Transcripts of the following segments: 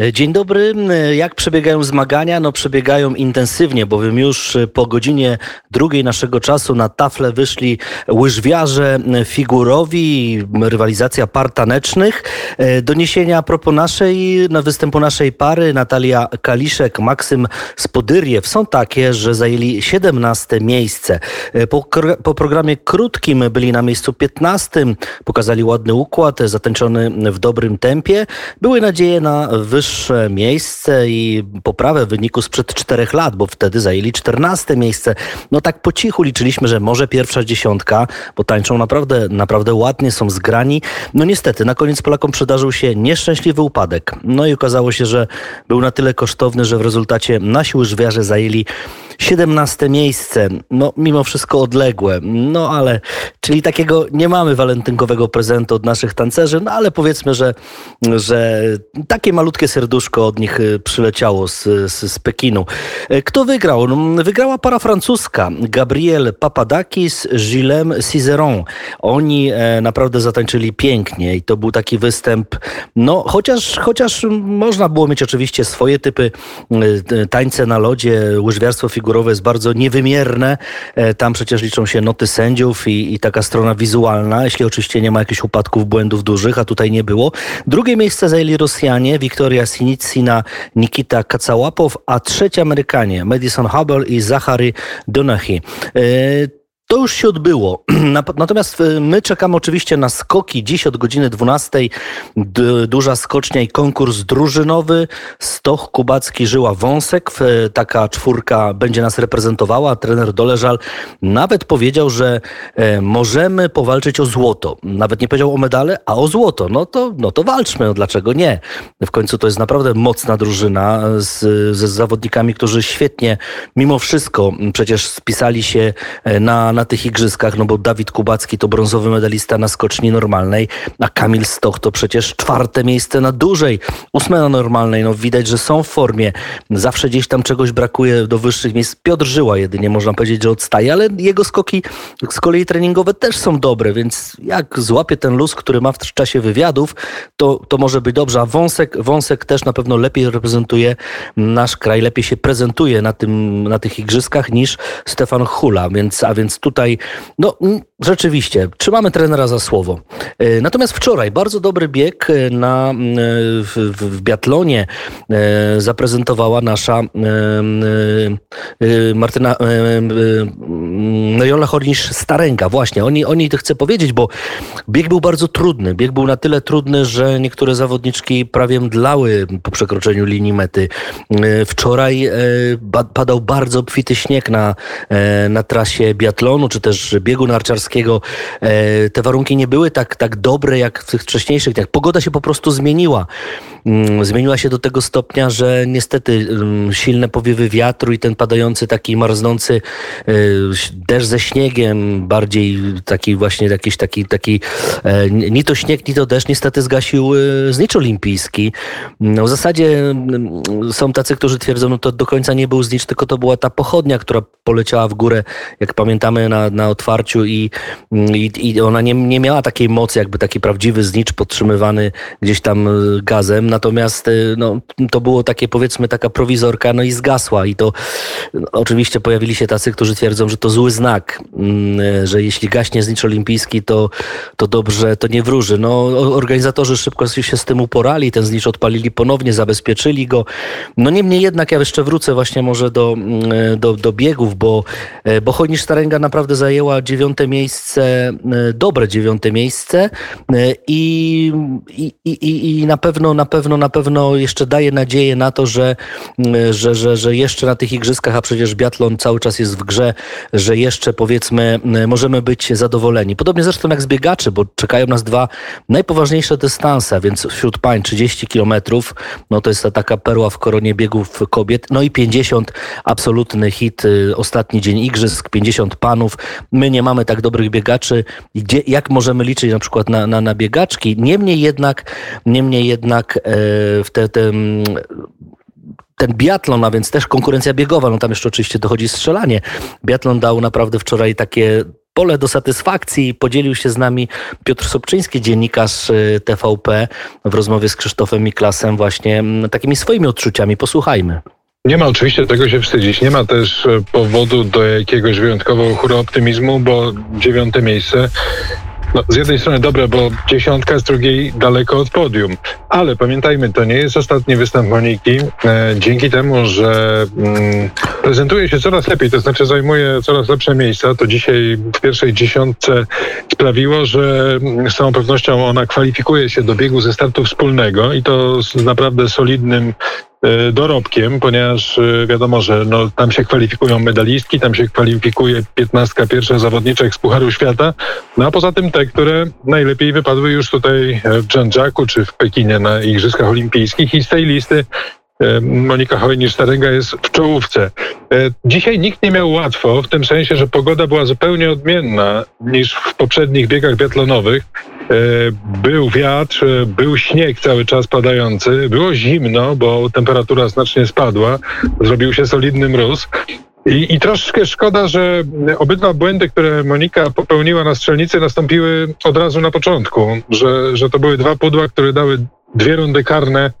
E, dzień dobry. E, jak przebiegają zmagania? No przebiegają intensywnie, bowiem już e, po godzinie drugiej naszego czasu na tafle wyszli łyżwiarze figurowi, rywalizacja par tanecznych. Doniesienia a propos naszej, na występu naszej pary Natalia Kaliszek, Maksym Spodyriew są takie, że zajęli 17 miejsce. Po, po programie krótkim byli na miejscu 15, pokazali ładny układ, zatańczony w dobrym tempie. Były nadzieje na wyższe wyższe miejsce i poprawę wyniku sprzed czterech lat, bo wtedy zajęli czternaste miejsce. No tak po cichu liczyliśmy, że może pierwsza dziesiątka, bo tańczą naprawdę, naprawdę ładnie, są zgrani. No niestety, na koniec Polakom przydarzył się nieszczęśliwy upadek. No i okazało się, że był na tyle kosztowny, że w rezultacie nasi łyżwiarze zajęli 17 miejsce, no mimo wszystko odległe, no ale, czyli takiego nie mamy walentynkowego prezentu od naszych tancerzy, no ale powiedzmy, że, że takie malutkie serduszko od nich y, przyleciało z, z, z Pekinu. E, kto wygrał? No, wygrała para francuska, Gabriel Papadakis, Gilem Cizeron. Oni e, naprawdę zatańczyli pięknie i to był taki występ, no chociaż, chociaż można było mieć oczywiście swoje typy y, tańce na lodzie, łyżwiarstwo figurowe jest bardzo niewymierne. E, tam przecież liczą się noty sędziów i, i taka strona wizualna, jeśli oczywiście nie ma jakichś upadków, błędów dużych, a tutaj nie było. Drugie miejsce zajęli Rosjanie, Wiktoria Sinicina, Nikita Kacałapow, a trzecie Amerykanie, Madison Hubble i Zachary Donahy. To już się odbyło. Natomiast e, my czekamy oczywiście na skoki. Dziś od godziny 12 duża skocznia i konkurs drużynowy. Stoch Kubacki Żyła Wąsek. Taka czwórka będzie nas reprezentowała. Trener Doleżal nawet powiedział, że e, możemy powalczyć o złoto. Nawet nie powiedział o medale, a o złoto. No to, no to walczmy. No dlaczego nie? W końcu to jest naprawdę mocna drużyna z, z zawodnikami, którzy świetnie mimo wszystko przecież spisali się e, na na tych igrzyskach, no bo Dawid Kubacki to brązowy medalista na skoczni normalnej, a Kamil Stoch to przecież czwarte miejsce na dużej, ósme na normalnej. No widać, że są w formie. Zawsze gdzieś tam czegoś brakuje do wyższych miejsc. Piotr Żyła jedynie można powiedzieć, że odstaje, ale jego skoki z kolei treningowe też są dobre, więc jak złapie ten luz, który ma w czasie wywiadów, to, to może być dobrze. A Wąsek, Wąsek też na pewno lepiej reprezentuje nasz kraj, lepiej się prezentuje na, tym, na tych igrzyskach niż Stefan Hula, więc, a więc tutaj, no rzeczywiście, trzymamy trenera za słowo. E, natomiast wczoraj bardzo dobry bieg e, na, w, w biatlonie e, zaprezentowała nasza Martyna Jola Hornisz-Starenka. Właśnie, oni, oni to chcę powiedzieć, bo bieg był bardzo trudny. Bieg był na tyle trudny, że niektóre zawodniczki prawie mdlały po przekroczeniu linii mety. Wczoraj padał bardzo obfity śnieg na, na trasie biatlonu czy też biegu narciarskiego, e, te warunki nie były tak, tak dobre jak w tych wcześniejszych dniach. Pogoda się po prostu zmieniła. Mm, zmieniła się do tego stopnia, że niestety mm, silne powiewy wiatru i ten padający taki marznący e, deszcz ze śniegiem, bardziej taki właśnie jakiś taki, taki e, ni to śnieg, ni to deszcz niestety zgasił znicz olimpijski. No, w zasadzie mm, są tacy, którzy twierdzą, no to do końca nie był znicz, tylko to była ta pochodnia, która poleciała w górę, jak pamiętamy, na, na otwarciu i, i, i ona nie, nie miała takiej mocy, jakby taki prawdziwy znicz podtrzymywany gdzieś tam e, gazem, natomiast e, no, to było takie powiedzmy taka prowizorka, no i zgasła i to no, oczywiście pojawili się tacy, którzy twierdzą, że to zły znak, mm, e, że jeśli gaśnie znicz olimpijski, to, to dobrze, to nie wróży. No organizatorzy szybko się z tym uporali, ten znicz odpalili ponownie, zabezpieczyli go. No niemniej jednak ja jeszcze wrócę właśnie może do, mm, do, do biegów, bo, bo Chojnisz Starenga naprawdę naprawdę zajęła dziewiąte miejsce, e, dobre dziewiąte miejsce e, i, i, i, i na pewno, na pewno, na pewno jeszcze daje nadzieję na to, że, że, że, że jeszcze na tych igrzyskach, a przecież biatlon cały czas jest w grze, że jeszcze powiedzmy możemy być zadowoleni. Podobnie zresztą jak z biegaczy, bo czekają nas dwa najpoważniejsze dystanse, więc wśród pań 30 kilometrów, no to jest ta taka perła w koronie biegów kobiet, no i 50 absolutny hit, ostatni dzień igrzysk, 50 panów, My nie mamy tak dobrych biegaczy. Gdzie, jak możemy liczyć na przykład na, na, na biegaczki? Niemniej jednak, niemniej jednak e, w te, te ten biatlon, a więc też konkurencja biegowa, no tam jeszcze oczywiście dochodzi strzelanie. Biatlon dał naprawdę wczoraj takie pole do satysfakcji. Podzielił się z nami Piotr Sobczyński, dziennikarz y, TVP w rozmowie z Krzysztofem Miklasem właśnie takimi swoimi odczuciami. Posłuchajmy. Nie ma oczywiście tego się wstydzić. Nie ma też e, powodu do jakiegoś wyjątkowo chóru optymizmu, bo dziewiąte miejsce no, z jednej strony dobre, bo dziesiątka, z drugiej daleko od podium. Ale pamiętajmy, to nie jest ostatni występ Moniki. E, dzięki temu, że mm, prezentuje się coraz lepiej, to znaczy zajmuje coraz lepsze miejsca, to dzisiaj w pierwszej dziesiątce sprawiło, że mm, z całą pewnością ona kwalifikuje się do biegu ze startu wspólnego i to z naprawdę solidnym dorobkiem, ponieważ e, wiadomo, że no, tam się kwalifikują medalistki, tam się kwalifikuje piętnastka pierwszych zawodniczek z Pucharu Świata, no a poza tym te, które najlepiej wypadły już tutaj w Dżandżaku czy w Pekinie na Igrzyskach Olimpijskich i z tej listy e, Monika Hojnisz-Starenga jest w czołówce. Dzisiaj nikt nie miał łatwo, w tym sensie, że pogoda była zupełnie odmienna niż w poprzednich biegach biatlonowych. E, był wiatr, e, był śnieg cały czas padający, było zimno, bo temperatura znacznie spadła, zrobił się solidny mróz. I, I troszkę szkoda, że obydwa błędy, które Monika popełniła na strzelnicy, nastąpiły od razu na początku, że, że to były dwa pudła, które dały dwie rundy karne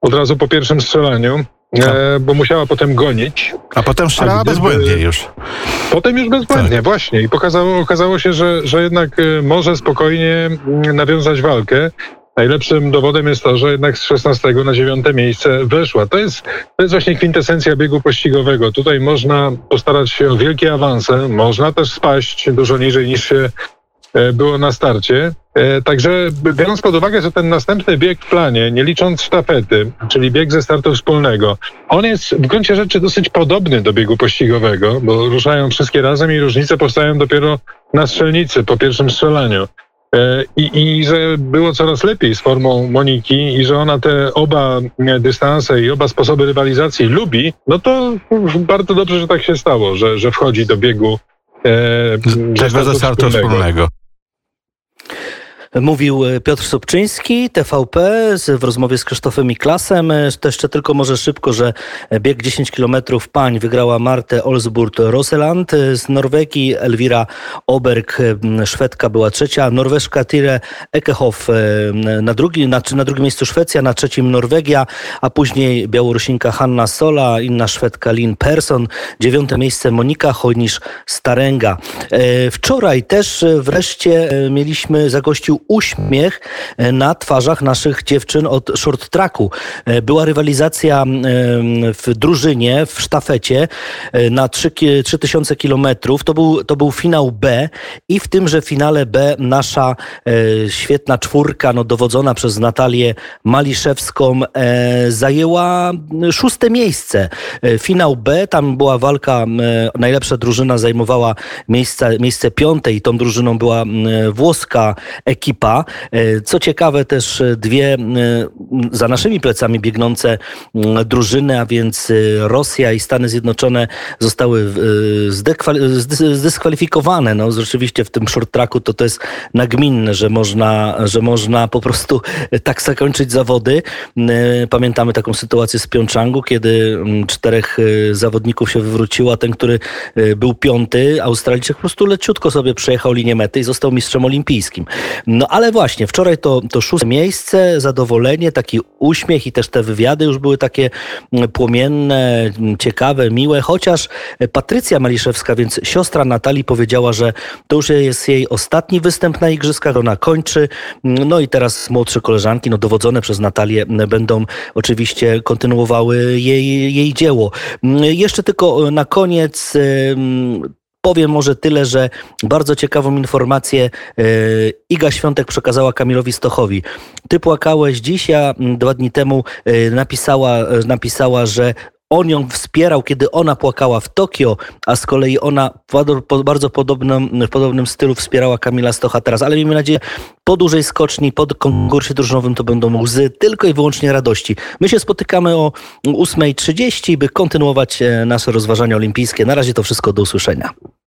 od razu po pierwszym strzelaniu. E, bo musiała potem gonić. A potem strzelała bezbłędnie już. Potem już bezbłędnie, tak. właśnie. I pokazało, okazało się, że, że jednak e, może spokojnie mm, nawiązać walkę. Najlepszym dowodem jest to, że jednak z 16 na 9 miejsce weszła. To jest, to jest właśnie kwintesencja biegu pościgowego. Tutaj można postarać się o wielkie awanse, można też spaść dużo niżej niż się było na starcie. E, także biorąc pod uwagę, że ten następny bieg w planie, nie licząc sztafety, czyli bieg ze startu wspólnego, on jest w gruncie rzeczy dosyć podobny do biegu pościgowego, bo ruszają wszystkie razem i różnice powstają dopiero na strzelnicy po pierwszym strzelaniu. E, I, I że było coraz lepiej z formą Moniki i że ona te oba dystanse i oba sposoby rywalizacji lubi, no to bardzo dobrze, że tak się stało, że, że wchodzi do biegu e, ze startu wspólnego. Mówił e, Piotr Sobczyński, TVP, w rozmowie z Krzysztofem Miklasem. E, to jeszcze tylko może szybko, że bieg 10 km pań wygrała Martę Olsburt-Roseland. E, z Norwegii Elwira Oberg, Szwedka była trzecia. Norweszka Tire Ekehoff na, drugi, na, na drugim miejscu Szwecja, na trzecim Norwegia, a później Białorusinka Hanna Sola, inna Szwedka Lin Persson, dziewiąte miejsce Monika Hojnisz-Starenga. Wczoraj też wreszcie mieliśmy, zagościł uśmiech e, na twarzach naszych dziewczyn od short tracku. E, była rywalizacja w drużynie, w sztafecie e, na 3000 kilometrów. To był, to był finał B i w tymże finale B nasza świetna czwórka, no, dowodzona przez Natalię Maliszewską, zajęła szóste miejsce. Finał B, tam była walka, najlepsza drużyna zajmowała miejsce, miejsce piąte i tą drużyną była włoska ekipa ekipa. E, co ciekawe też e, dwie e, za naszymi plecami biegnące drużyny, a więc Rosja i Stany Zjednoczone zostały zdyskwalifikowane. No rzeczywiście w tym short tracku to to jest nagminne, że można, że można po prostu tak zakończyć zawody. Pamiętamy taką sytuację z Pjongczangu, kiedy czterech zawodników się wywróciło, a ten, który był piąty, Australijczyk po prostu leciutko sobie przejechał linię mety i został mistrzem olimpijskim. No ale właśnie, wczoraj to, to szóste miejsce, zadowolenie, taki uśmiech i też te wywiady już były takie mm, płomienne, mm, ciekawe, miłe, chociaż Patrycja Maliszewska, więc siostra Natalii powiedziała, że to już jest jej ostatni występ na igrzyskach, ona kończy, mm, no i teraz młodsze koleżanki, no dowodzone przez Natalię, będą oczywiście kontynuowały jej, jej dzieło. Jeszcze tylko na koniec Powiem może tyle, że bardzo ciekawą informację e, Iga Świątek przekazała Kamilowi Stochowi. Ty płakałeś dziś, ja dwa dni temu e, napisała, e, napisała, że on ją wspierał, kiedy ona płakała w Tokio, a z kolei ona w bardzo podobnym, w podobnym stylu wspierała Kamila Stocha teraz. Ale miejmy nadzieję, po dużej skoczni, po konkursie drużynowym to będą łzy tylko i wyłącznie radości. My się spotykamy o 8.30, by kontynuować nasze rozważania olimpijskie. Na razie to wszystko, do usłyszenia.